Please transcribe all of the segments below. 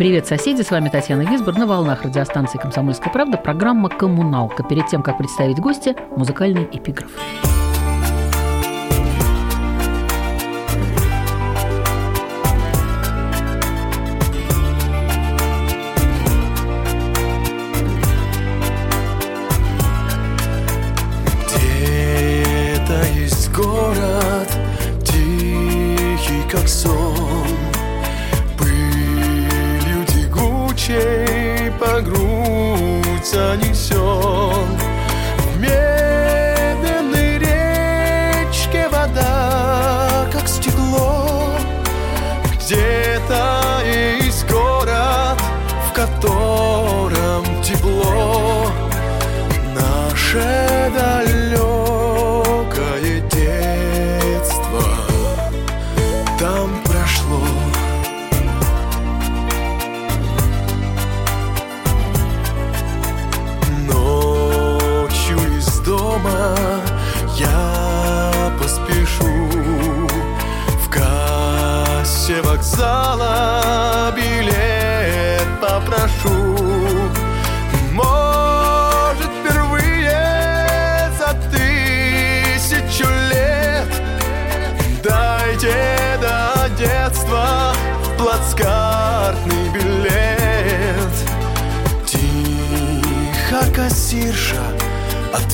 Привет, соседи! С вами Татьяна Висбор на волнах радиостанции «Комсомольская правда» программа «Коммуналка». Перед тем, как представить гостя, музыкальный эпиграф. Где-то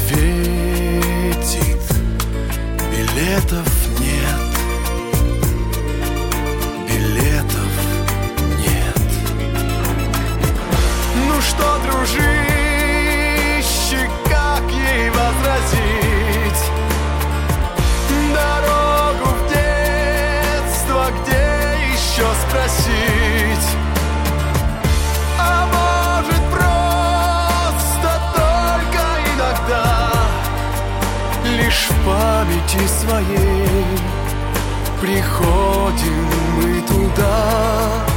ответит Билетов памяти своей Приходим мы туда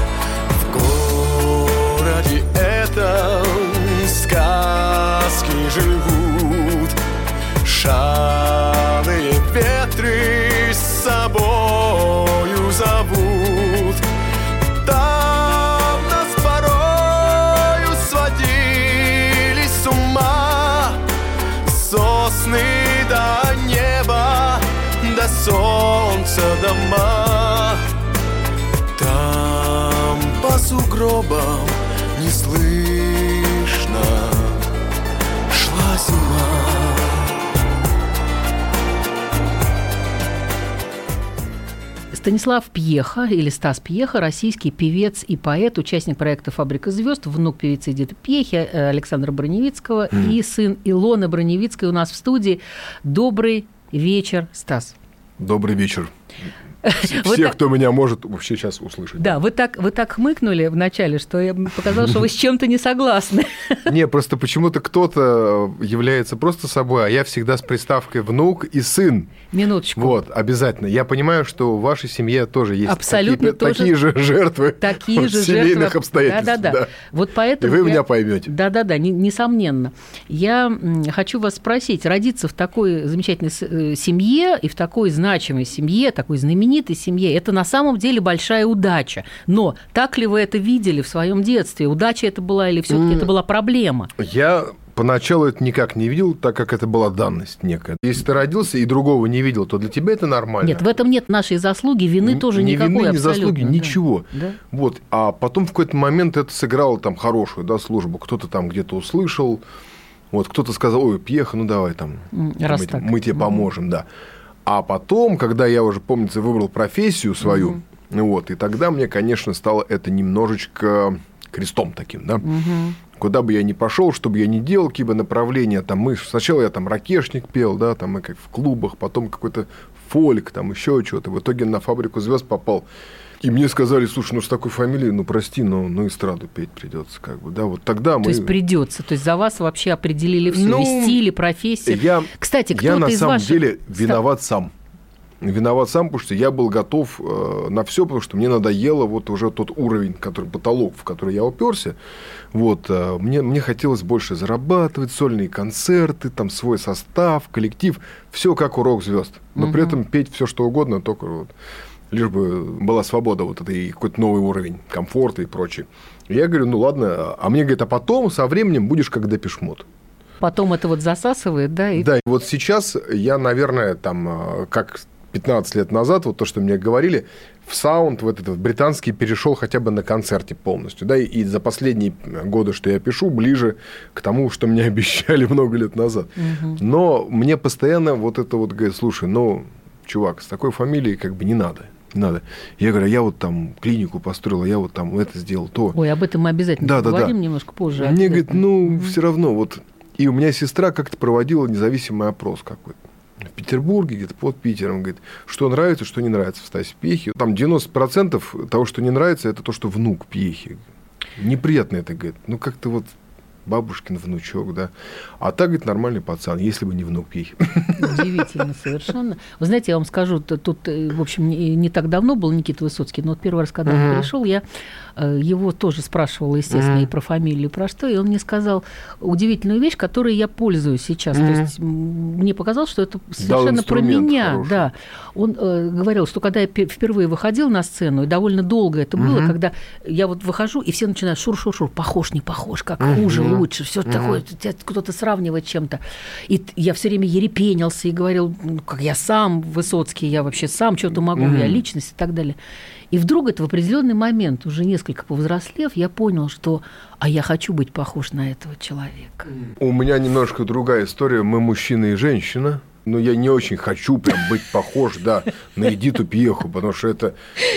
Станислав Пьеха или Стас Пьеха, российский певец и поэт, участник проекта «Фабрика звезд», внук певицы Эдиты Пьехи, э, Александра Броневицкого и сын Илоны Броневицкой у нас в студии. Добрый вечер, Стас. Добрый вечер. Вы Все, так- кто меня может вообще сейчас услышать. Да, вы так, вы так хмыкнули вначале, что я показалось, что вы с чем-то не согласны. Не, просто почему-то кто-то является просто собой, а я всегда с приставкой внук и сын. Минуточку. Вот, обязательно. Я понимаю, что в вашей семье тоже есть Абсолютно такие, тоже- такие же жертвы Такие же семейных жертвы. обстоятельств. Да-да-да. да. Вот И поэтому вы я- меня поймете. Да-да-да, не- несомненно. Я хочу вас спросить, родиться в такой замечательной э, семье и в такой значимой семье, такой знаменитой семье, это на самом деле большая удача. Но так ли вы это видели в своем детстве? Удача это была или все-таки это была проблема? Я поначалу это никак не видел, так как это была данность некая. Если ты родился и другого не видел, то для тебя это нормально. Нет, в этом нет нашей заслуги, вины Ни- тоже ни никакой вины, ни заслуги, да. ничего. Да. Вот. А потом в какой-то момент это сыграло там хорошую да, службу. Кто-то там где-то услышал, вот кто-то сказал, ой, Пьеха, ну давай там раз мы, так. мы тебе поможем, да. А потом, когда я уже, помнится, выбрал профессию свою, вот, и тогда мне, конечно, стало это немножечко крестом таким, да. Куда бы я ни пошел, чтобы я не делал, какие бы направления, там мы сначала я там ракешник пел, да, там мы как в клубах, потом какой-то фольк, там еще что-то. В итоге на фабрику звезд попал. И мне сказали, слушай, ну с такой фамилией, ну прости, но ну эстраду петь придется, как бы, да, вот тогда мы... То есть придется, то есть за вас вообще определили все, Ну, и стиль, и профессия. Я, Кстати, я кто-то на из самом ваших... деле виноват сам. Виноват сам, потому что я был готов э, на все, потому что мне надоело вот уже тот уровень, который потолок, в который я уперся. Вот, э, мне, мне хотелось больше зарабатывать, сольные концерты, там свой состав, коллектив, все как у рок-звезд. Но при этом петь все что угодно, только вот, лишь бы была свобода вот это и какой-то новый уровень комфорта и прочее. Я говорю, ну ладно, а мне говорит, а потом со временем будешь как Депешмот. Потом это вот засасывает, да? И... Да, и вот сейчас я, наверное, там, э, как 15 лет назад, вот то, что мне говорили, в саунд, вот этот британский, перешел хотя бы на концерте полностью, да, и, и за последние годы, что я пишу, ближе к тому, что мне обещали много лет назад. Но мне постоянно вот это вот говорит, слушай, ну, чувак, с такой фамилией как бы не надо. Не надо. Я говорю, а я вот там клинику построил, я вот там это сделал, то. Ой, об этом мы обязательно Да, да, да. поговорим немножко позже. Мне обязательно. говорит, ну, все равно, вот. И у меня сестра как-то проводила независимый опрос какой-то. В Петербурге, где-то под Питером, говорит, что нравится, что не нравится в Стасе Пьехе. Там 90% того, что не нравится, это то, что внук Пьехи. Неприятно это, говорит. Ну, как-то вот бабушкин внучок, да. А так, говорит, нормальный пацан, если бы не внук Пьехи. Удивительно совершенно. Вы знаете, я вам скажу, тут, э, в общем, не, не так давно был Никита Высоцкий, но вот первый раз, когда он пришел, я э, его тоже спрашивала, естественно, и про фамилию, и про что, и он мне сказал удивительную вещь, которой я пользуюсь сейчас. То есть мне показалось, что это совершенно про меня. хороший. Да. Он э, говорил, что когда я пе- впервые выходил на сцену, и довольно долго это было, когда я вот выхожу, и все начинают шур-шур-шур, похож, не похож, как хуже, лучше, все такое, тебя кто-то сравнивает чем-то. И я все время ерепенился и говорил, ну, как я сам Высоцкий, я вообще сам что-то могу, я личность и так далее. И вдруг это в определенный момент, уже несколько повзрослев, я понял, что а я хочу быть похож на этого человека. У меня немножко другая история. Мы мужчина и женщина. Но я не очень хочу прям быть похож, да, на Эдиту Пьеху, потому что это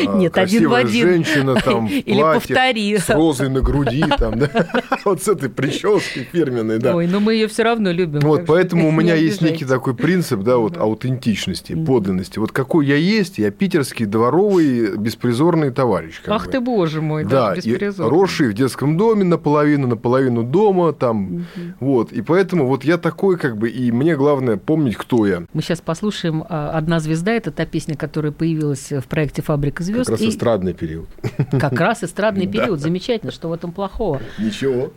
а, Нет, красивая один. женщина там в Или платье повтори. с розой на груди, там, да, вот с этой прической фирменной, да. Ой, но мы ее все равно любим. Вот, поэтому у меня есть некий такой принцип, да, вот аутентичности, подлинности. Вот какой я есть, я питерский дворовый беспризорный товарищ. Ах ты, боже мой, Да, беспризорный. росший в детском доме наполовину, наполовину дома, там, вот. И поэтому вот я такой, как бы, и мне главное помнить, кто я. Мы сейчас послушаем а, «Одна звезда». Это та песня, которая появилась в проекте «Фабрика звезд». Как раз И эстрадный период. как раз эстрадный период. Замечательно, что в этом плохого. Ничего.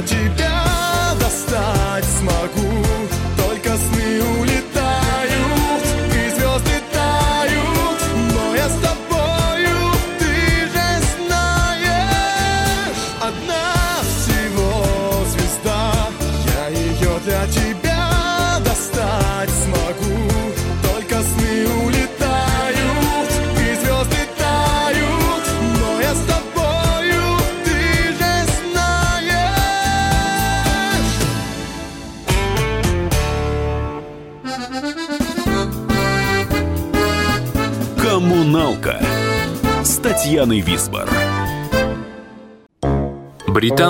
Для тебя достать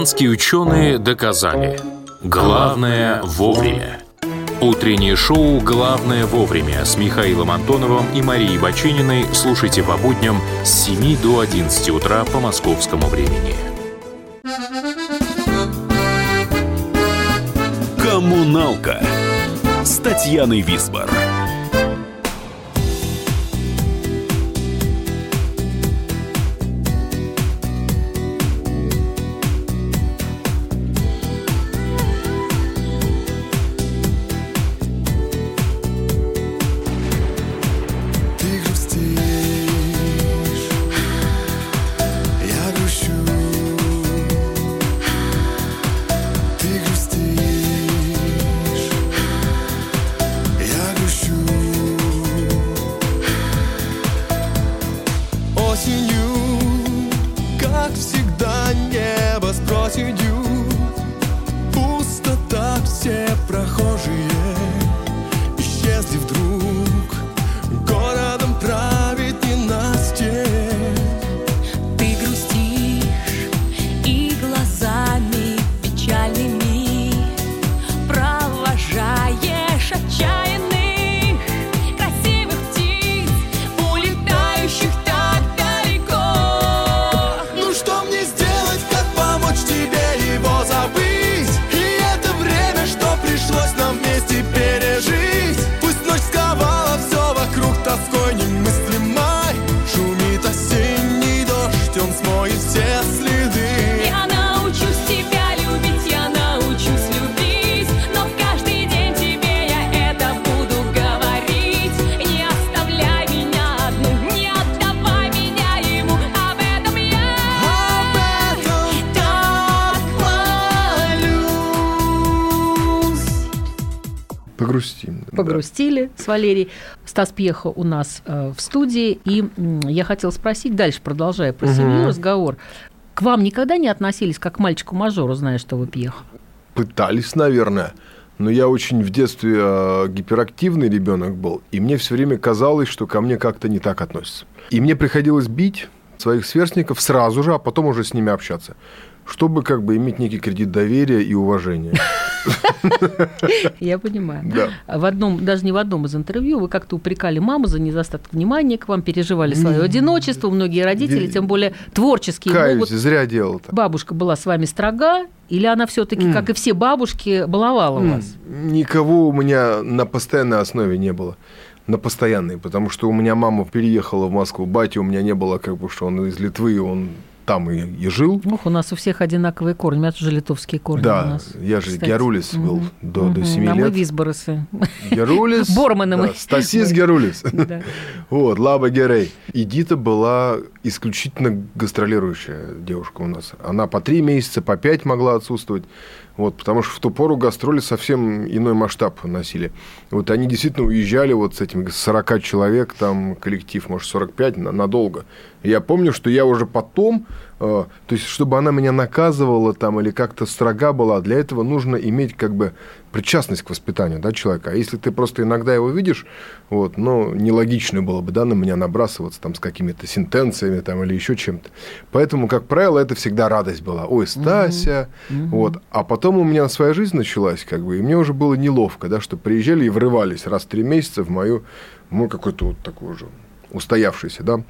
Британские ученые доказали. Главное вовремя. Утреннее шоу «Главное вовремя» с Михаилом Антоновым и Марией Бачининой слушайте по будням с 7 до 11 утра по московскому времени. Коммуналка с Татьяной Висбор. Погрустим. да. Погрустили с Валерией. Стас Пьеха у нас э, в студии. И м, я хотела спросить дальше, продолжая про семью разговор. К вам никогда не относились как к мальчику-мажору, зная, что вы Пьеха? Пытались, наверное. Но я очень в детстве э, гиперактивный ребенок был, и мне все время казалось, что ко мне как-то не так относятся. И мне приходилось бить своих сверстников сразу же, а потом уже с ними общаться, чтобы как бы иметь некий кредит доверия и уважения. Я понимаю. Да. В одном, даже не в одном из интервью, вы как-то упрекали маму за недостаток внимания к вам, переживали свое одиночество. Многие родители, тем более творческие, Каюсь, могут... зря делал так. Бабушка была с вами строга, или она все-таки, как и все бабушки, баловала вас? Никого у меня на постоянной основе не было. На постоянной, потому что у меня мама переехала в Москву, батя у меня не было, как бы, что он из Литвы, он там и, и жил. Ох, у нас у всех одинаковые корни. У меня тоже литовские корни у Да, нас. я же кстати. Герулис был Мгм. до, до Мгм. 7 А мы лет. Висборосы. Герулис. Борманы мы. Стасис Герулис. Да. Вот, Лаба Герей. Эдита была исключительно гастролирующая девушка у нас. Она по три месяца, по пять могла отсутствовать. Вот, потому что в ту пору гастроли совсем иной масштаб носили. Вот они действительно уезжали вот с этим 40 человек, там коллектив, может, 45, на- надолго. Я помню, что я уже потом, э, то есть, чтобы она меня наказывала там или как-то строга была, для этого нужно иметь как бы причастность к воспитанию да, человека. А если ты просто иногда его видишь, вот, ну, нелогично было бы да, на меня набрасываться там, с какими-то сентенциями там, или еще чем-то. Поэтому, как правило, это всегда радость была. Ой, Стася. Вот. А потом у меня своя жизнь началась, как бы, и мне уже было неловко, да, что приезжали и врывались раз в три месяца в мою, в мой какой-то вот такой уже устоявшийся, да,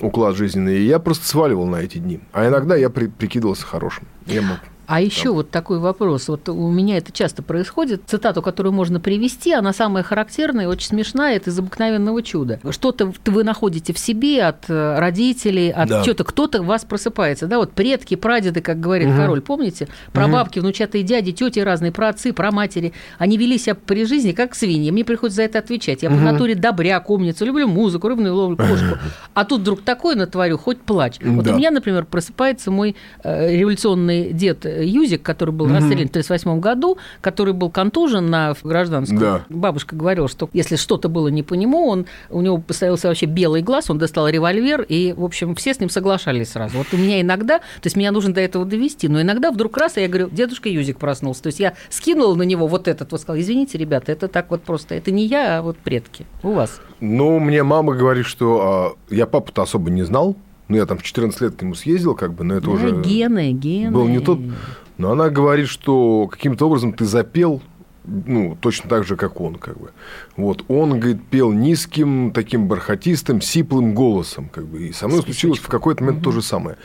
уклад жизненный. И я просто сваливал на эти дни. А иногда я при- прикидывался хорошим. Я мог А еще вот такой вопрос. Вот у меня это часто происходит. Цитату, которую можно привести, она самая характерная, очень смешная, это из обыкновенного чуда. Что-то вы находите в себе от э, родителей, от Да. чего-то, кто-то в вас просыпается. Да, вот предки, прадеды, как говорит король, помните? Про бабки, внучатые дяди, тети разные, про отцы, про матери. Они вели себя при жизни как свиньи. Мне приходится за это отвечать. Я по натуре добряк, умница, люблю музыку, рыбную ловлю, кошку. А тут вдруг такое натворю, хоть плачь. Вот Да. у меня, например, просыпается мой э, революционный дед Юзик, который был расстрелян в 1938 году, который был контужен на гражданскую. Да. Бабушка говорила, что если что-то было не по нему, он, у него постоялся вообще белый глаз, он достал револьвер, и, в общем, все с ним соглашались сразу. Вот у меня иногда, то есть меня нужно до этого довести, но иногда вдруг раз, и я говорю, дедушка Юзик проснулся. То есть я скинула на него вот этот, вот сказала, извините, ребята, это так вот просто, это не я, а вот предки у вас. Ну, мне мама говорит, что а, я папу-то особо не знал. Ну, я там в 14 лет к нему съездил, как бы, но это Да, уже гены, гены. был не тот. Но она говорит, что каким-то образом ты запел, ну, точно так же, как он, как бы. Вот, он, говорит, пел низким, таким бархатистым, сиплым голосом, как бы. И со мной случилось в какой-то момент то же самое.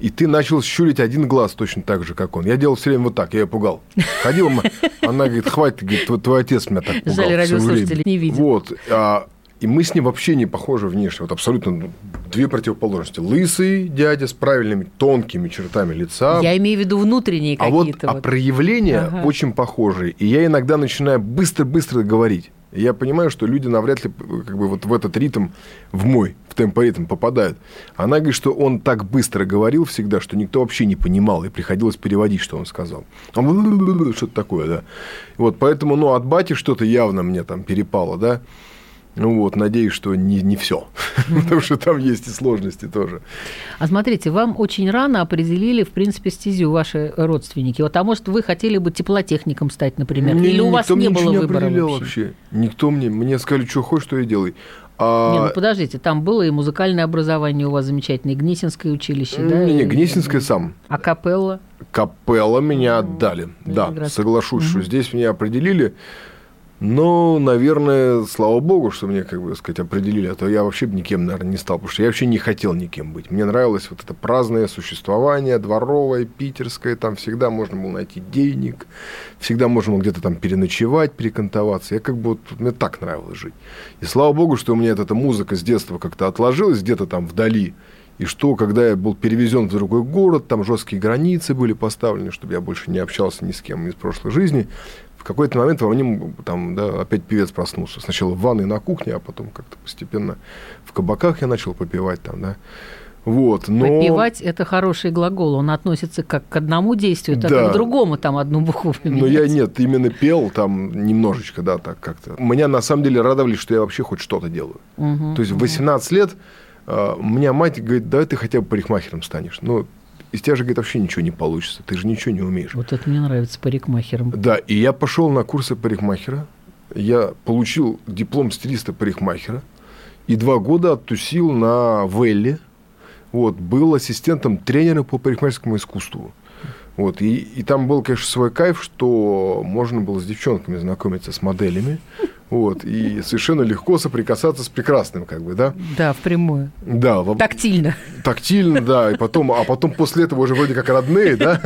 И ты начал щурить один глаз точно так же, как он. Я делал все время вот так, я ее пугал. Ходил, она говорит, хватит, говорит, твой, твой отец меня так пугал. Жаль, радиослушатели время». не видят. Вот. а, и мы с ним вообще не похожи внешне. Вот абсолютно ну, две противоположности. Лысый дядя с правильными тонкими чертами лица. Я имею в виду внутренние А вот какие-то. а проявления Ага. очень похожие. И я иногда начинаю быстро-быстро говорить. И я понимаю, что люди навряд ли как бы вот в этот ритм, в мой, в темпоритм попадают. Она говорит, что он так быстро говорил всегда, что никто вообще не понимал, и приходилось переводить, что он сказал. Что-то такое, да. Вот, поэтому, ну, от бати что-то явно мне там перепало, да. Ну вот, надеюсь, что не, не все. Потому что там есть и сложности тоже. А смотрите, вам очень рано определили, в принципе, стезю ваши родственники. Вот, а может, вы хотели бы теплотехником стать, например? Не, Или у вас не мне было ничего выбора определял вообще? Никто мне, мне сказали, что хочешь, что и делай. А, Не, ну подождите, там было и музыкальное образование у вас замечательное, и Гнесинское училище, да? не, не, Гнесинская сам. А капелла? Капелла меня отдали. Да, соглашусь, что здесь меня определили. Но, наверное, слава богу, что мне, как бы сказать, определили, а то я вообще бы никем, наверное, не стал, потому что я вообще не хотел никем быть. Мне нравилось вот это праздное существование, дворовое, питерское, там всегда можно было найти денег, всегда можно было где-то там переночевать, перекантоваться. Я как бы вот, мне так нравилось жить. И слава богу, что у меня эта музыка с детства как-то отложилась где-то там вдали, и что, когда я был перевезен в другой город, там жесткие границы были поставлены, чтобы я больше не общался ни с кем из прошлой жизни, в какой-то момент во мне там, да, опять певец проснулся. Сначала в ванной на кухне, а потом как-то постепенно в кабаках я начал попивать там, да. Вот, но... Попивать – это хороший глагол. Он относится как к одному действию, так и Да. к другому, там одну букву Но я поменять. нет, именно пел там немножечко, да, так как-то. Меня на самом деле радовали, что я вообще хоть что-то делаю. Мгм. То есть в 18 лет э, меня мать говорит, давай ты хотя бы парикмахером станешь. Ну, из тебя же, говорит, вообще ничего не получится, ты же ничего не умеешь. Вот это мне нравится парикмахером. Да, и я пошел на курсы парикмахера, я получил диплом стилиста парикмахера, и два года оттусил на Велле, вот, был ассистентом тренера по парикмахерскому искусству. Вот, и, и там был, конечно, свой кайф, что можно было с девчонками знакомиться, с моделями, вот, и совершенно легко соприкасаться с прекрасным, как бы, да. Да, впрямую. Да, во- Тактильно. Тактильно, да, и потом, а потом после этого уже вроде как родные, да?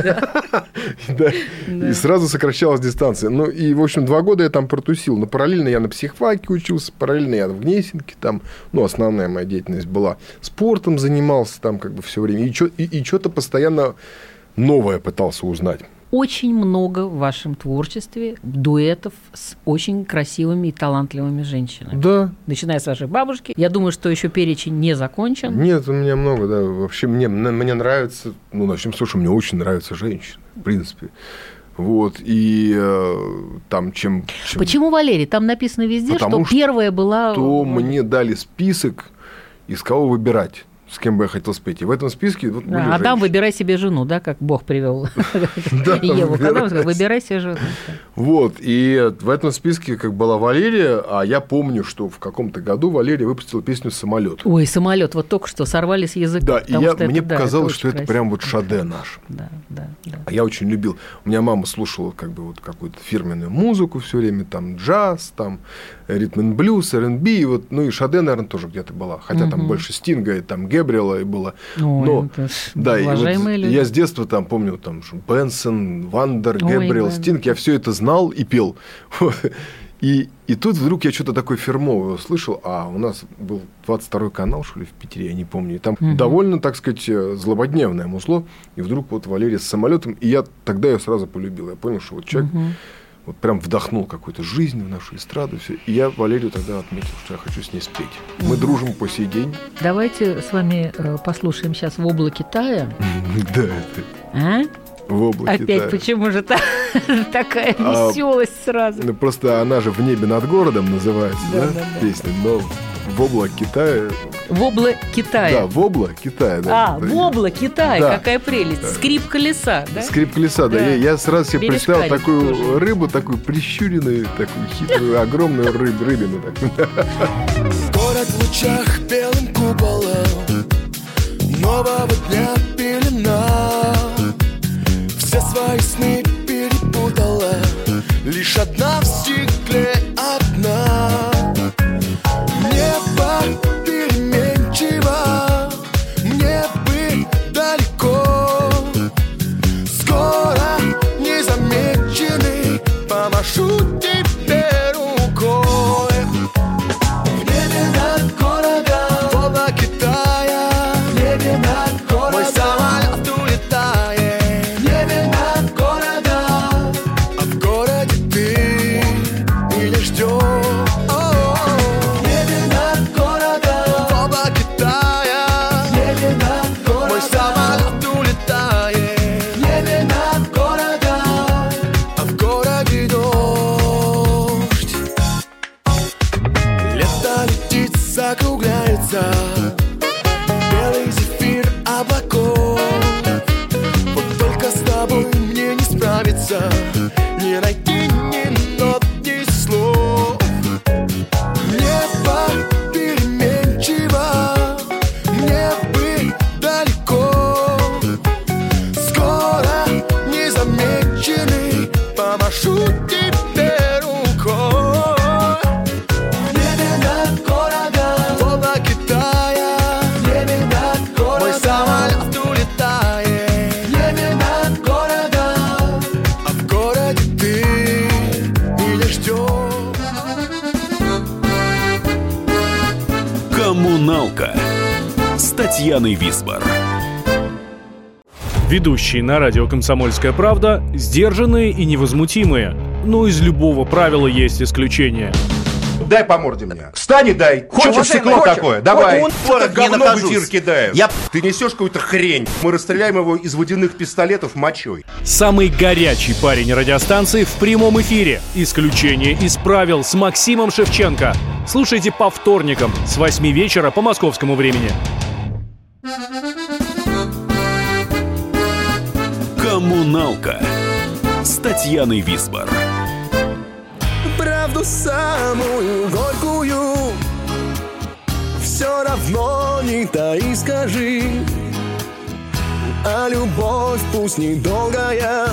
Да. И сразу сокращалась дистанция. Ну, и, в общем, два года я там протусил. Но параллельно я на психфаке учился, параллельно я в Гнесинке там, ну, основная моя деятельность была. Спортом занимался там как бы все время. И что-то постоянно новое пытался узнать. Очень много в вашем творчестве дуэтов с очень красивыми и талантливыми женщинами. Да, Начиная с вашей бабушки. Я думаю, что еще перечень не закончен. Нет, у меня много, да. Вообще мне, мне, нравится, ну, начнем с того, что мне очень нравятся женщины, в принципе. Вот, и э, там чем... чем Почему Валерий? Там написано везде, Потому что первая была... то мне дали список, из кого выбирать, с кем бы я хотел спеть. И в этом списке вот были Да, а там женщины. выбирай себе жену, да, как Бог привел Еву. сказал, выбирай себе жену. Вот, и в этом списке как была Валерия, а я помню, что в каком-то году Валерия выпустила песню «Самолет». Ой, самолет, вот только что сорвали с языка. Да, и я, мне показалось, что это прям вот шаде наш. Да, да, да. А я очень любил. У меня мама слушала как бы вот какую-то фирменную музыку все время, там джаз, там ритм н блюз, R&B, вот, ну и Шаде, наверное, тоже где-то была. Хотя там больше Стинга, и там Гэбриэла и было. Ой, Но, это ж да, и вот люди. я с детства там помню, там Бенсон, Вандер, Ой, Гэбриэл, да, Стинг, я все это знал и пел. И, и тут вдруг я что-то такое фирмовое услышал, а у нас был 22 канал, что ли, в Питере, я не помню. И там довольно, так сказать, э, злободневное мусло. И вдруг вот Валерия с самолетом, и я тогда ее сразу полюбил. Я понял, что вот человек вот прям вдохнул какую-то жизнь в нашу эстраду. Всё. И я Валерию тогда отметил, что я хочу с ней спеть. Мы дружим по сей день. Давайте с вами э, послушаем сейчас «Вобла Китая». Да, это А? в облаке. Опять да. почему же та- такая А, веселость сразу? Ну, просто она же в небе над городом называется, Да, да, да, да. песня. Но в облак Китая. «Вобла Да, Китая». в облак Китая. Да, А, Да. «Вобла Китая», Да. какая прелесть. Скрип колеса, да? Скрип колеса, да. Да. Я, я сразу себе представил Бережкарик такую тоже. рыбу, такую прищуренную, такую хитрую, огромную рыб, рыбину. Город в лучах белым куполом Нового дня пелена Все свои сны перепутала Лишь одна в на радио «Комсомольская правда» сдержанные и невозмутимые. Но из любого правила есть исключение. Дай по морде мне. Встань и дай. Хочешь стекло хочешь? такое? Давай. Он Вот говно в эфир кидает. Я- Ты несешь какую-то хрень. Мы расстреляем его из водяных пистолетов мочой. Самый горячий парень радиостанции в прямом эфире. Исключение из правил с Максимом Шевченко. Слушайте по вторникам с 8 вечера по московскому времени. «Коммуналка» с Татьяной Висбор. Правду самую горькую. Все равно не таи скажи. А любовь пусть недолгая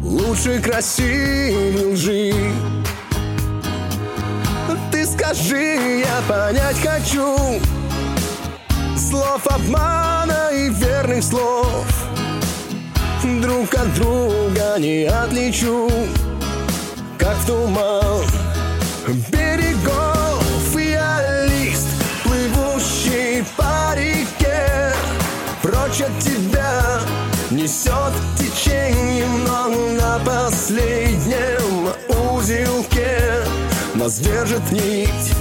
Лучше красивей лжи. Ты скажи, я понять хочу Слов обмана и верных слов Друг от друга не отличу как в туман берегов я лист, плывущий по реке. Прочь от тебя несет течением, но на последнем узелке нас держит нить.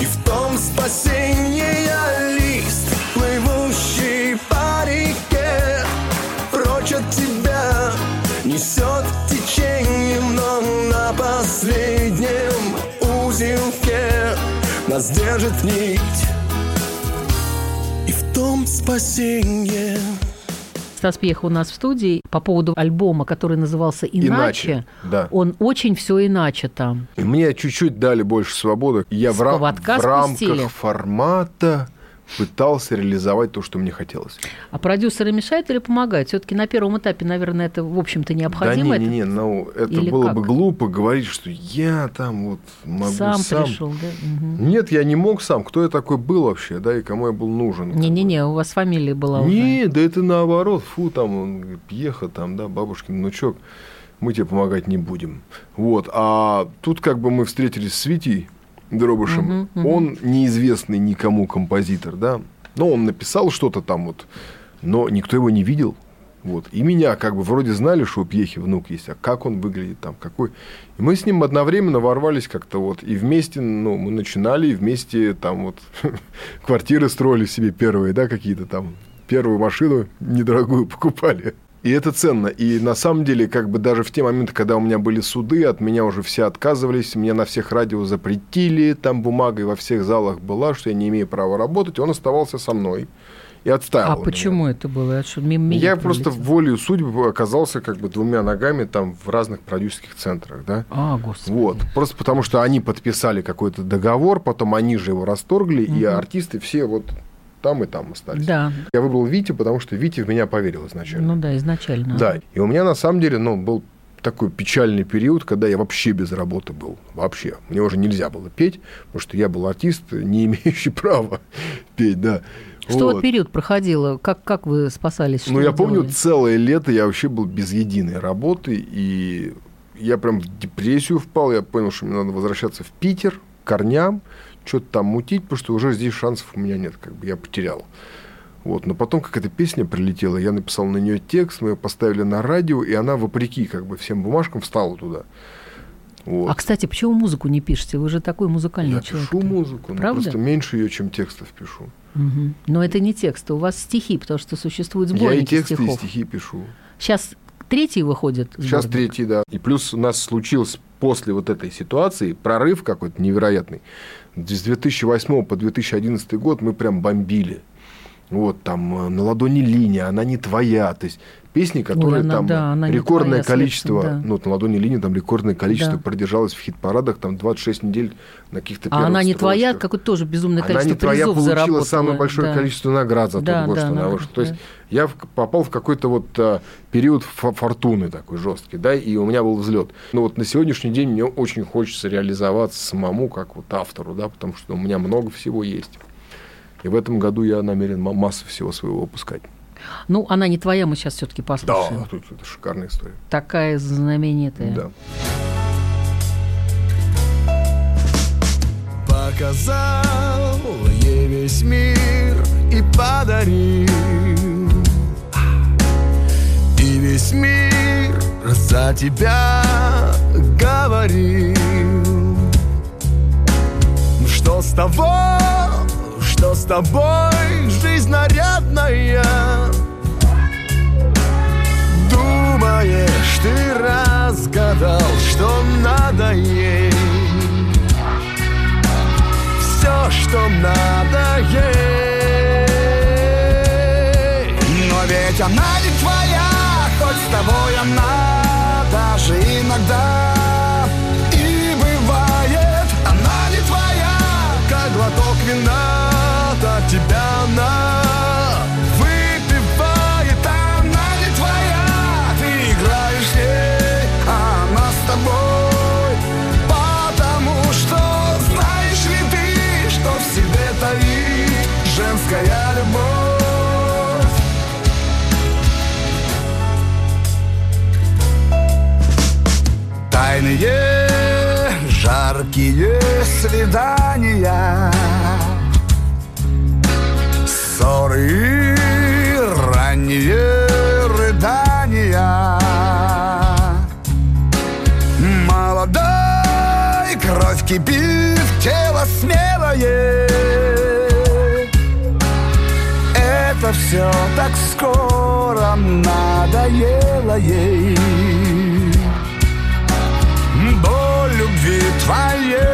И в том спасение я лист, последнем узелке нас держит нить. И в том спасение. Стас Пьеха у нас в студии по поводу альбома, который назывался «Иначе». Иначе, да. Он очень все иначе там. И мне чуть-чуть дали больше свободы. Я в, С ра- поводка в рамках спустили? формата пытался реализовать то, что мне хотелось. А продюсеры мешают или помогают? Все-таки на первом этапе, наверное, это, в общем-то, необходимо. да не, не, не, ну это Или было как? бы глупо говорить, что я там вот могу сам, сам. пришел, да? Мгм. Нет, я не мог сам. Кто я такой был вообще, да, и кому я был нужен? Не-не-не, у вас фамилия была уже. Не, да это наоборот. Фу, там он Пьеха, там, да, бабушкин внучок. Мы тебе помогать не будем. Вот. А тут как бы мы встретились с Витей Дробышем. Мгм, мгм. Он неизвестный никому композитор, да. Но он написал что-то там вот, но никто его не видел. Вот. И меня как бы вроде знали, что у Пьехи внук есть, а как он выглядит там, какой. И мы с ним одновременно ворвались как-то вот, и вместе, ну, мы начинали, и вместе там вот квартиры строили себе первые, да, какие-то там, первую машину недорогую покупали. И это ценно. И на самом деле, как бы даже в те моменты, когда у меня были суды, от меня уже все отказывались, меня на всех радио запретили, там бумага и во всех залах была, что я не имею права работать, он оставался со мной и отстаивал. А меня. почему это было? Это что, мимо Я просто пролетело? волею судьбы оказался как бы двумя ногами там в разных продюсерских центрах, да. А, господи. Вот. Просто потому, что они подписали какой-то договор, потом они же его расторгли, и Мгм. артисты все вот там и там остались. Да, Я выбрал Витю, потому что Витя в меня поверил изначально. ну да, изначально. Да. И у меня на самом деле, ну, был такой печальный период, когда я вообще без работы был. Вообще. Мне уже нельзя было петь, потому что я был артист, не имеющий права петь, да. Что вот период проходило? Как, как вы спасались? Что Ну, я вы помню, делали? целое лето я вообще был без единой работы, и я прям в депрессию впал, я понял, что мне надо возвращаться в Питер, к корням, что-то там мутить, потому что уже здесь шансов у меня нет, как бы я потерял. Вот. Но потом какая-то песня прилетела, я написал на нее текст, мы ее поставили на радио, и она, вопреки как бы всем бумажкам, встала туда. Вот. А, кстати, почему музыку не пишете? Вы же такой музыкальный я человек. пишу музыку, но Правда? просто меньше ее, чем текстов пишу. Мгм. Но это не тексты, у вас стихи, потому что существуют я и сборники тексты, и стихов. стихи пишу. Сейчас третий выходит. Сейчас сборник? третий, да. И плюс у нас случился после вот этой ситуации прорыв какой-то невероятный. С 2008 по 2011 год мы прям бомбили. Вот там э, на ладони линия, она не твоя. То есть песни, которые она- там да, она рекордное твоя, количество, да. ну, вот на ладони линии там рекордное количество Да. продержалось в хит-парадах, там 26 недель на каких-то А первых она не твоя, строчках. какое тоже безумное Она количество не твоя призов получила заработала. самое большое Да. количество наград за Да, тот год, да, что она вышла. То есть да. я попал в какой-то вот а, период фо- фортуны такой жесткий, да, и у меня был взлет. Но вот на сегодняшний день мне очень хочется реализоваться самому, как вот автору, да, потому что у меня много всего есть. И в этом году я намерен ма- массу всего своего выпускать. Ну, она не твоя, мы сейчас все-таки Да, послушаем. тут это шикарная история. Такая знаменитая. Да. Показал ей весь мир и подарил И весь мир за тебя говорил Ну Что с того, что с тобой жизнь нарядная. Думаешь, ты разгадал, что надо ей? Все, что надо ей. Но ведь она не твоя, хоть с тобой она даже иногда вина, Тайные, жаркие свидания. Ссоры ранние рыдания. Молодой, кровь кипит, тело смелое. Это все так скоро надоело ей vai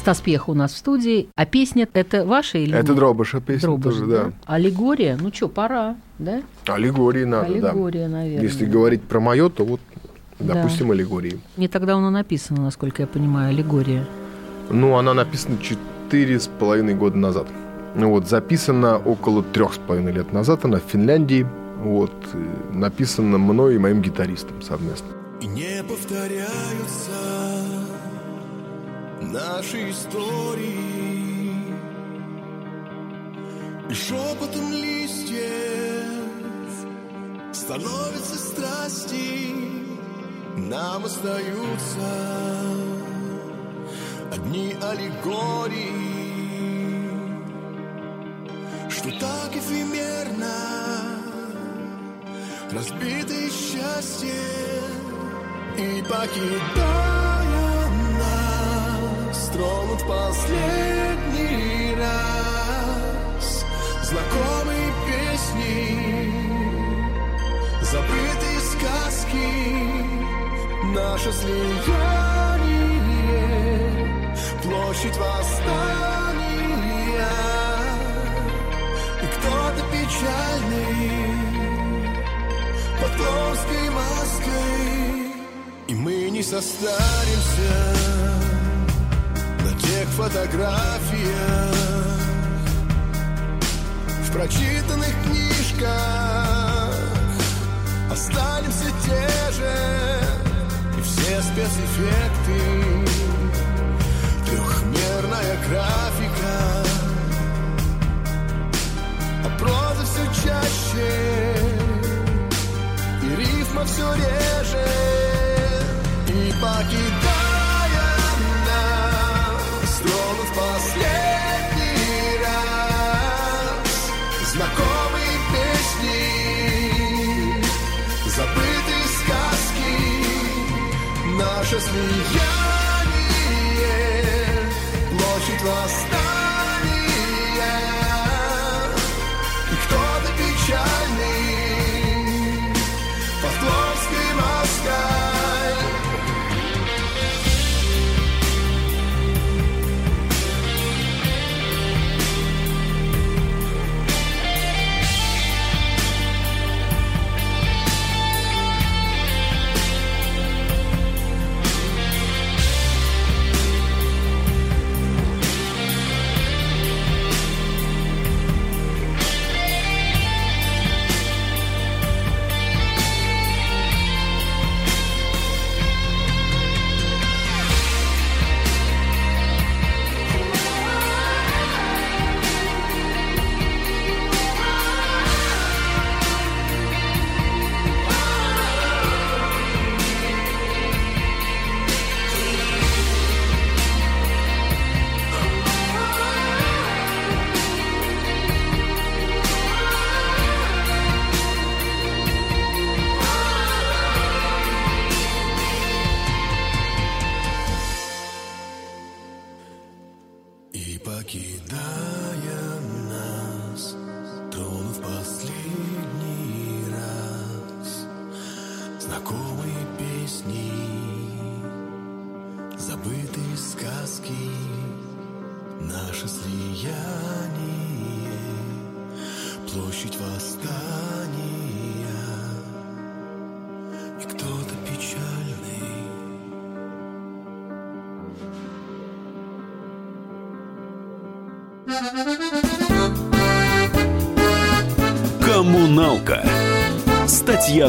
Стас Пьеха у нас в студии. А песня это ваша или Это нет? Дробыша песня Дробыш, тоже, да. Аллегория? Ну что, пора, да? Аллегории надо, Аллегория, да. наверное. Если говорить про мое, то вот, Да. допустим, аллегории. Не так давно написано, насколько я понимаю, аллегория. Ну, она написана четыре с половиной года назад. Ну вот, записана около трех с половиной лет назад, она в Финляндии. Вот, э, написана мной и моим гитаристом совместно. И не повторяются наши истории. И шепотом листьев становятся страсти Нам остаются одни аллегории Что так эфемерно разбитое счастье и покидая нас тронут последний раз. Знакомые песни забытые сказки наше слияние площадь восстания. И кто-то печальный под плоской маской. И мы не состаримся тех фотографиях В прочитанных книжках. Останемся те же И все спецэффекты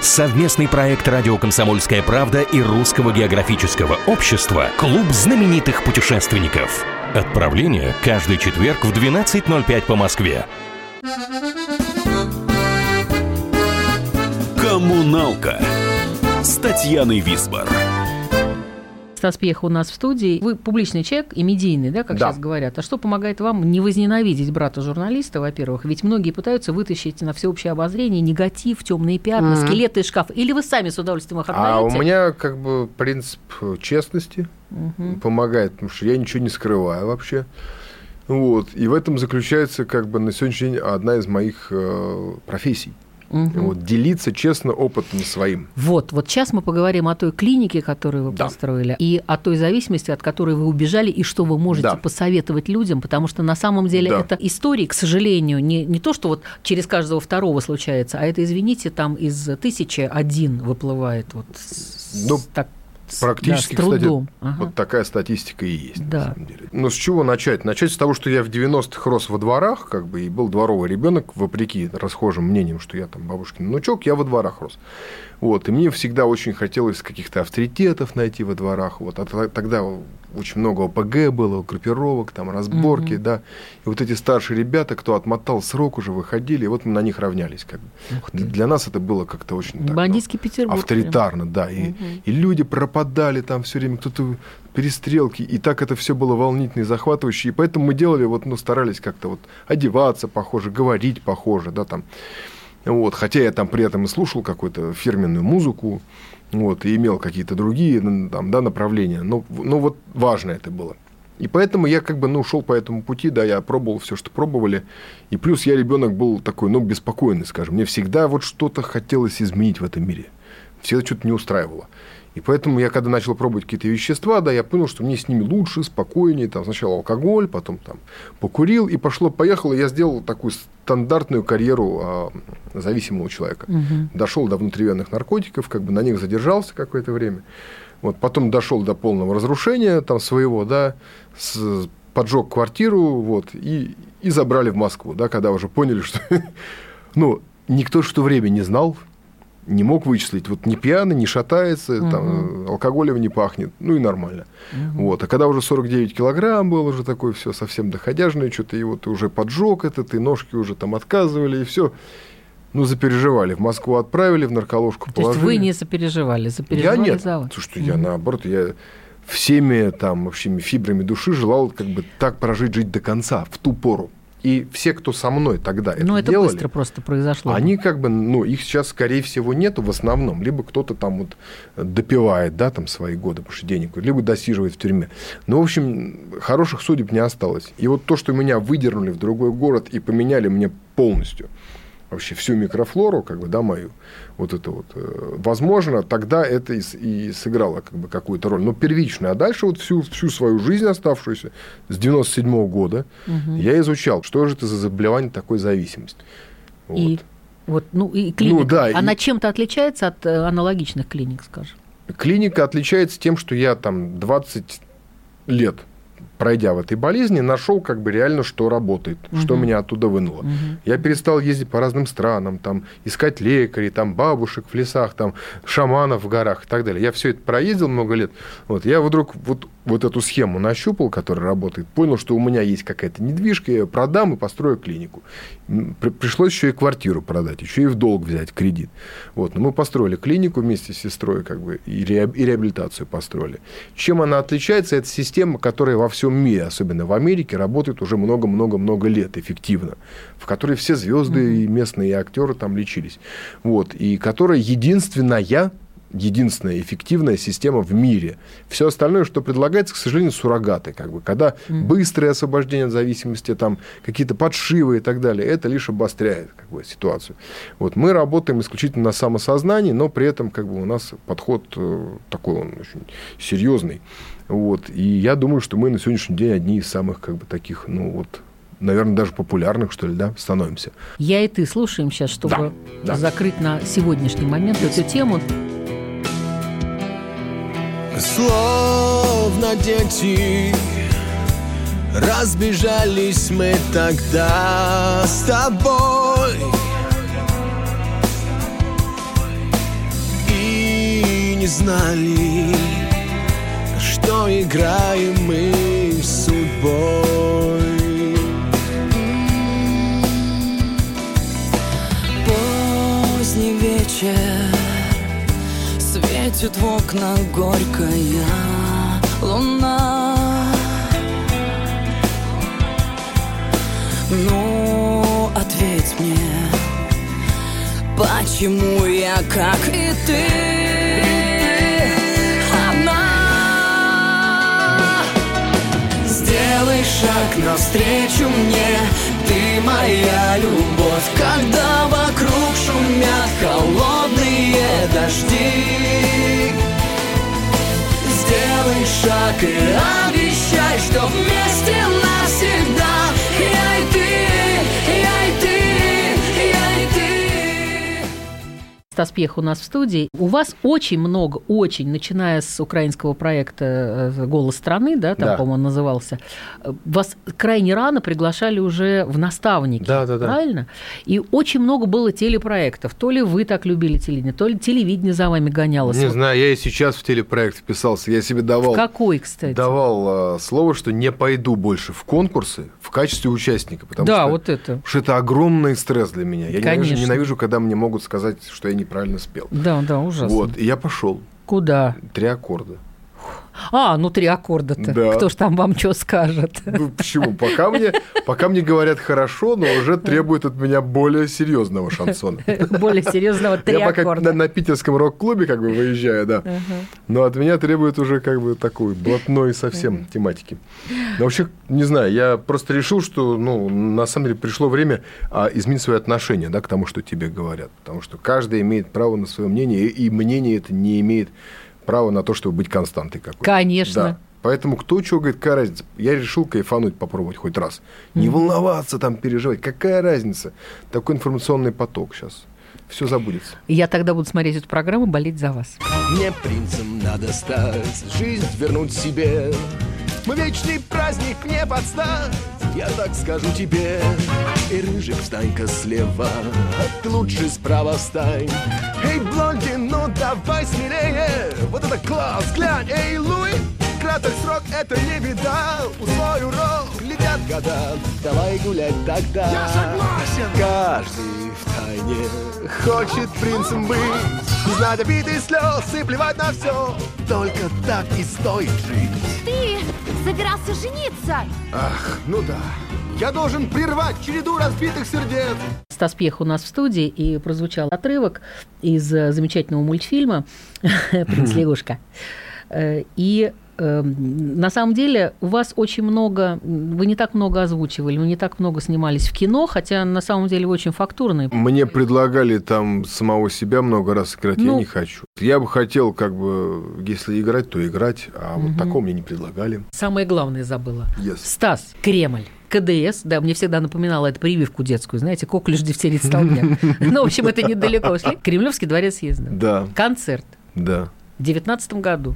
Совместный проект «Радио Комсомольская правда» и Русского географического общества «Клуб знаменитых путешественников». Отправление каждый четверг в 12.05 по Москве. Коммуналка с Татьяной Висбор. Стас Пьеха у нас в студии. Вы публичный человек и медийный, да, как Да. сейчас говорят. А что помогает вам не возненавидеть брата журналиста, во-первых? Ведь многие пытаются вытащить на всеобщее обозрение негатив, темные пятна, Мгм. скелеты из шкафа. Или вы сами с удовольствием их А у отдаете? меня как бы принцип честности Мгм. помогает, потому что я ничего не скрываю вообще. Вот. И в этом заключается как бы на сегодняшний день одна из моих э, профессий. Мгм. Вот, делиться честно опытом своим. Вот, вот сейчас мы поговорим о той клинике, которую вы Да. построили, и о той зависимости, от которой вы убежали, и что вы можете Да. посоветовать людям, потому что на самом деле Да. это истории, к сожалению, не, не то, что вот через каждого второго случается, а это, извините, там из тысячи один выплывает вот Ну, так, Практически, да, с трудом. кстати, Ага. вот такая статистика и есть. Да. На самом деле. Но с чего начать? Начать с того, что я в 90-х рос во дворах, как бы, и был дворовый ребенок, вопреки расхожим мнениям, что я там бабушкин внучок, я во дворах рос. Вот, и мне всегда очень хотелось каких-то авторитетов найти во дворах. Вот, а тогда очень много ОПГ было, группировок, там разборки, Мгм. да. И вот эти старшие ребята, кто отмотал срок, уже выходили, и вот мы на них равнялись. Как бы. Для нас это было как-то очень так, ну, Бандитский Петербург. авторитарно, да. И, Мгм. и люди пропадали там все время, кто-то перестрелки, и так это все было волнительно и захватывающе. И поэтому мы делали, вот, ну, старались как-то вот одеваться похоже, говорить похоже, да, там. Вот, хотя я там при этом и слушал какую-то фирменную музыку, вот, и имел какие-то другие там, да, направления. Но, но вот важно это было. И поэтому я как бы, ну, шел по этому пути, да, я пробовал все, что пробовали. И плюс я ребенок был такой, ну, беспокойный, скажем. Мне всегда вот что-то хотелось изменить в этом мире. Всегда что-то не устраивало. И поэтому я, когда начал пробовать какие-то вещества, да, я понял, что мне с ними лучше, спокойнее. Там сначала алкоголь, потом там покурил, и пошло-поехало. Я сделал такую стандартную карьеру а, зависимого человека. Мгм. Дошел до внутривенных наркотиков, как бы на них задержался какое-то время. Вот, потом дошел до полного разрушения там своего, да, с- поджег квартиру, вот, и, и забрали в Москву, да, когда уже поняли, что, ну, никто ж в то время не знал, не мог вычислить, вот не пьяный, не шатается, там, э, алкоголем не пахнет, ну и нормально. Вот. А когда уже 49 килограмм был, уже такой все совсем доходяжное, что-то и вот уже поджег этот, и ножки уже там отказывали, и все. Ну, запереживали. В Москву отправили, в нарколожку То есть положили. вы не сопереживали, Я сопереживали нет. за вас. Слушай, я наоборот, я всеми там вообще фибрами души желал как бы так прожить, жить до конца, в ту пору. И все, кто со мной тогда это Ну, это делали, быстро просто произошло. они как бы, ну, их сейчас, скорее всего, нету в основном. Либо кто-то там вот допивает, да, там свои годы, потому что денег, либо досиживает в тюрьме. Ну, в общем, хороших судеб не осталось. И вот то, что меня выдернули в другой город и поменяли мне полностью вообще всю микрофлору, как бы, да, мою, вот это вот, э, возможно, тогда это и, и сыграло как бы какую-то роль, но первичную. А дальше вот всю, всю свою жизнь оставшуюся с 97 года Мгм. я изучал, что же это за заболевание такой зависимость. И вот, ну, и клиника, Ну, да, и- она чем-то отличается от э, аналогичных клиник, скажем? Клиника отличается тем, что я там 20 лет пройдя в этой болезни, нашел как бы реально, что работает, что Мгм. меня оттуда вынуло. Мгм. Я перестал ездить по разным странам, там, искать лекарей, там, бабушек в лесах, там, шаманов в горах и так далее. Я все это проездил много лет. Вот, я вдруг вот, вот эту схему нащупал, которая работает, понял, что у меня есть какая-то недвижка, я ее продам и построю клинику. Пришлось еще и квартиру продать, еще и в долг взять кредит. Вот, но мы построили клинику вместе с сестрой, как бы, и реабилитацию построили. Чем она отличается? Это система, которая во всем мире, особенно в Америке, работает уже много-много-много лет эффективно, в которой все звезды и местные актеры там лечились. Вот, и которая единственная единственная эффективная система в мире. Все остальное, что предлагается, к сожалению, суррогаты. Как бы, когда быстрое освобождение от зависимости, там, какие-то подшивы и так далее, это лишь обостряет как бы, ситуацию. Вот, мы работаем исключительно на самосознании, но при этом как бы, у нас подход э, такой он очень серьезный. Вот, и я думаю, что мы на сегодняшний день одни из самых как бы, таких, ну вот, наверное, даже популярных, что ли, да, становимся. Я и ты слушаем сейчас, чтобы Да, да. закрыть на сегодняшний момент эту тему. Словно дети Разбежались мы тогда с тобой знали, играем мы судьбой. Поздний вечер Светит в окна горькая луна Ну, ответь мне Почему я, как и ты шаг навстречу мне. Ты моя любовь Когда вокруг шумят холодные дожди. Сделай шаг и обещай, что вместе навсегда. Я и ты, Стас Пьех у нас в студии. У вас очень много, очень, начиная с украинского проекта э, «Голос страны», да, там, Да. по-моему, он назывался, вас крайне рано приглашали уже в наставники, Да, да, да. правильно? И очень много было телепроектов. То ли вы так любили телевидение, то ли телевидение за вами гонялось. Не знаю, я и сейчас в телепроект вписался. Я себе давал, Какой, кстати? давал э, слово, что не пойду больше в конкурсы в качестве участника. Потому да, что, вот это. потому что это огромный стресс для меня. Я ненавижу, Конечно. ненавижу, когда мне могут сказать, что я неправильно спел. Да, да, ужасно. Вот, и я пошел. Куда? Три аккорда. А, ну три аккорда-то. Да. Кто ж там вам что скажет? Ну, почему? Пока мне, пока мне говорят хорошо, но уже требует от меня более серьезного шансона. Более серьезного три Я пока на, на питерском рок-клубе как бы выезжаю, да. Но от меня требует уже как бы такой блатной совсем тематики. Но вообще, не знаю, я просто решил, что, ну, на самом деле пришло время а, изменить свое отношение, да, к тому, что тебе говорят. Потому что каждый имеет право на свое мнение, и мнение это не имеет права на то, чтобы быть константой какой-то. Конечно. Да. Поэтому кто что говорит, какая разница? Я решил кайфануть, попробовать хоть раз. Не волноваться, там, переживать. Какая разница? Такой информационный поток сейчас. Все забудется. Я тогда буду смотреть эту программу болеть за вас. Мне принцем надо стать, жизнь вернуть себе. Мы вечный праздник не подстать, я так скажу тебе. И рыжик встань-ка слева, а ты лучше справа встань. Эй, блондин, ну давай смелее, вот это класс, глянь, эй, Луи. Краток срок, это не беда, усвой урок, летят года, давай гулять тогда. Я согласен! Каждый в тайне хочет принцем быть, знать обид и слез и плевать на все, только так и стоит жить. Ты собирался жениться? Ах, ну да, я должен прервать череду разбитых сердец. Стас Пьех у нас в студии, и прозвучал отрывок из э, замечательного мультфильма «Принц лягушка». Э, И на самом деле у вас очень много, вы не так много озвучивали, вы не так много снимались в кино, хотя на самом деле вы очень фактурные. Мне предлагали там самого себя много раз играть, я Ну. не хочу. Я бы хотел, как бы, если играть, то играть, а вот такого мне не предлагали. Самое главное забыла. Yes. Стас, Кремль. КДС, да, мне всегда напоминало это прививку детскую, знаете, коклюш дифтерит столбняк. Ну, в общем, это недалеко ушли. Кремлевский дворец съезда. Да, Концерт да, в 19 году,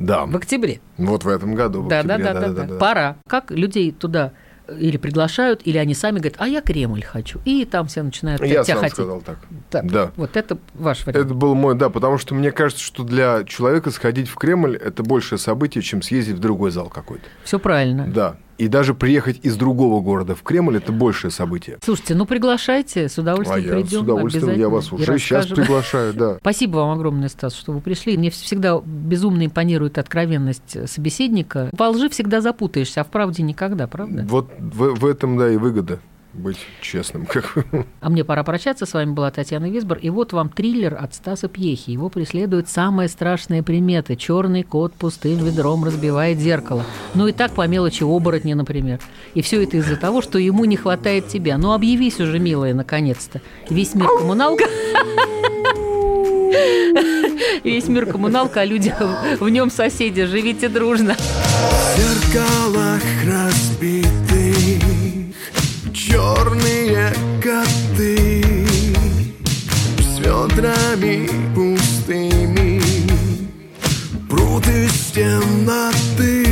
да. в октябре. Вот в этом году. в Да, да, октябре, да, да, да. Пора. Как людей туда или приглашают, или они сами говорят, а я Кремль хочу. И там все начинают Я тебя сам хотеть. сказал так. Так, Да. Вот это ваш вариант. Это был мой, да, потому что мне кажется, что для человека сходить в Кремль это большее событие, чем съездить в другой зал какой-то. Все правильно. Да. И даже приехать из другого города в Кремль это большее событие. Слушайте, ну приглашайте, с А удовольствием я придем. с удовольствием, я вас уже сейчас приглашаю, да. Спасибо вам огромное, Стас, что вы пришли. Мне всегда безумно импонирует откровенность собеседника. Во лжи всегда запутаешься, а в правде никогда, правда? Вот в, в этом, да, и выгода быть честным. Как. А мне пора прощаться. С вами была Татьяна Висбор. И вот вам триллер от Стаса Пьехи. Его преследует самая страшная примета. Черный кот пустым ведром разбивает зеркало. Ну и так по мелочи оборотни, например. И все это из-за того, что ему не хватает тебя. Ну объявись уже, милая, наконец-то. Весь мир коммуналка. Весь мир коммуналка, а люди в нем соседи. Живите дружно. В зеркалах разбитых черные коты с ведрами пустыми прут из темноты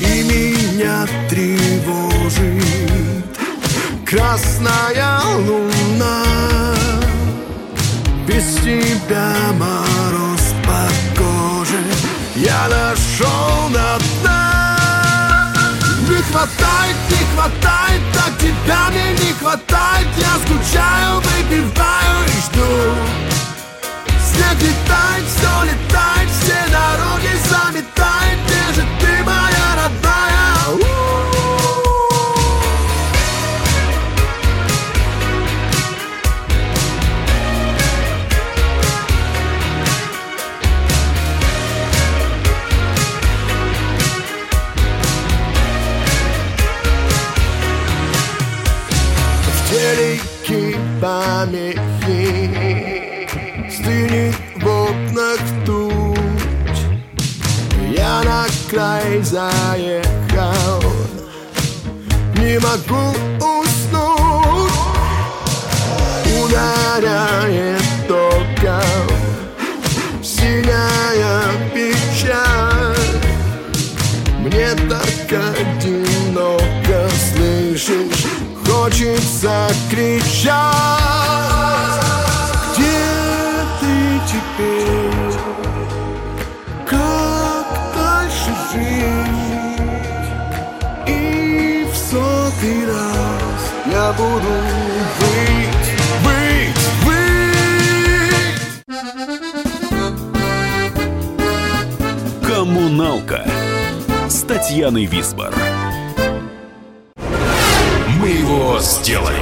и меня тревожит красная луна. Без тебя моя я нашел на дна Не хватает, не хватает, так тебя мне не хватает. Я скучаю, выпиваю и жду. Снег летает, все летает, заехал. Не могу уснуть. Ударяет током Синяя печаль. Мне так одиноко, слышишь Хочется кричать буду выть, выть, выть Коммуналка с Татьяной Висбор. Мы его сделали.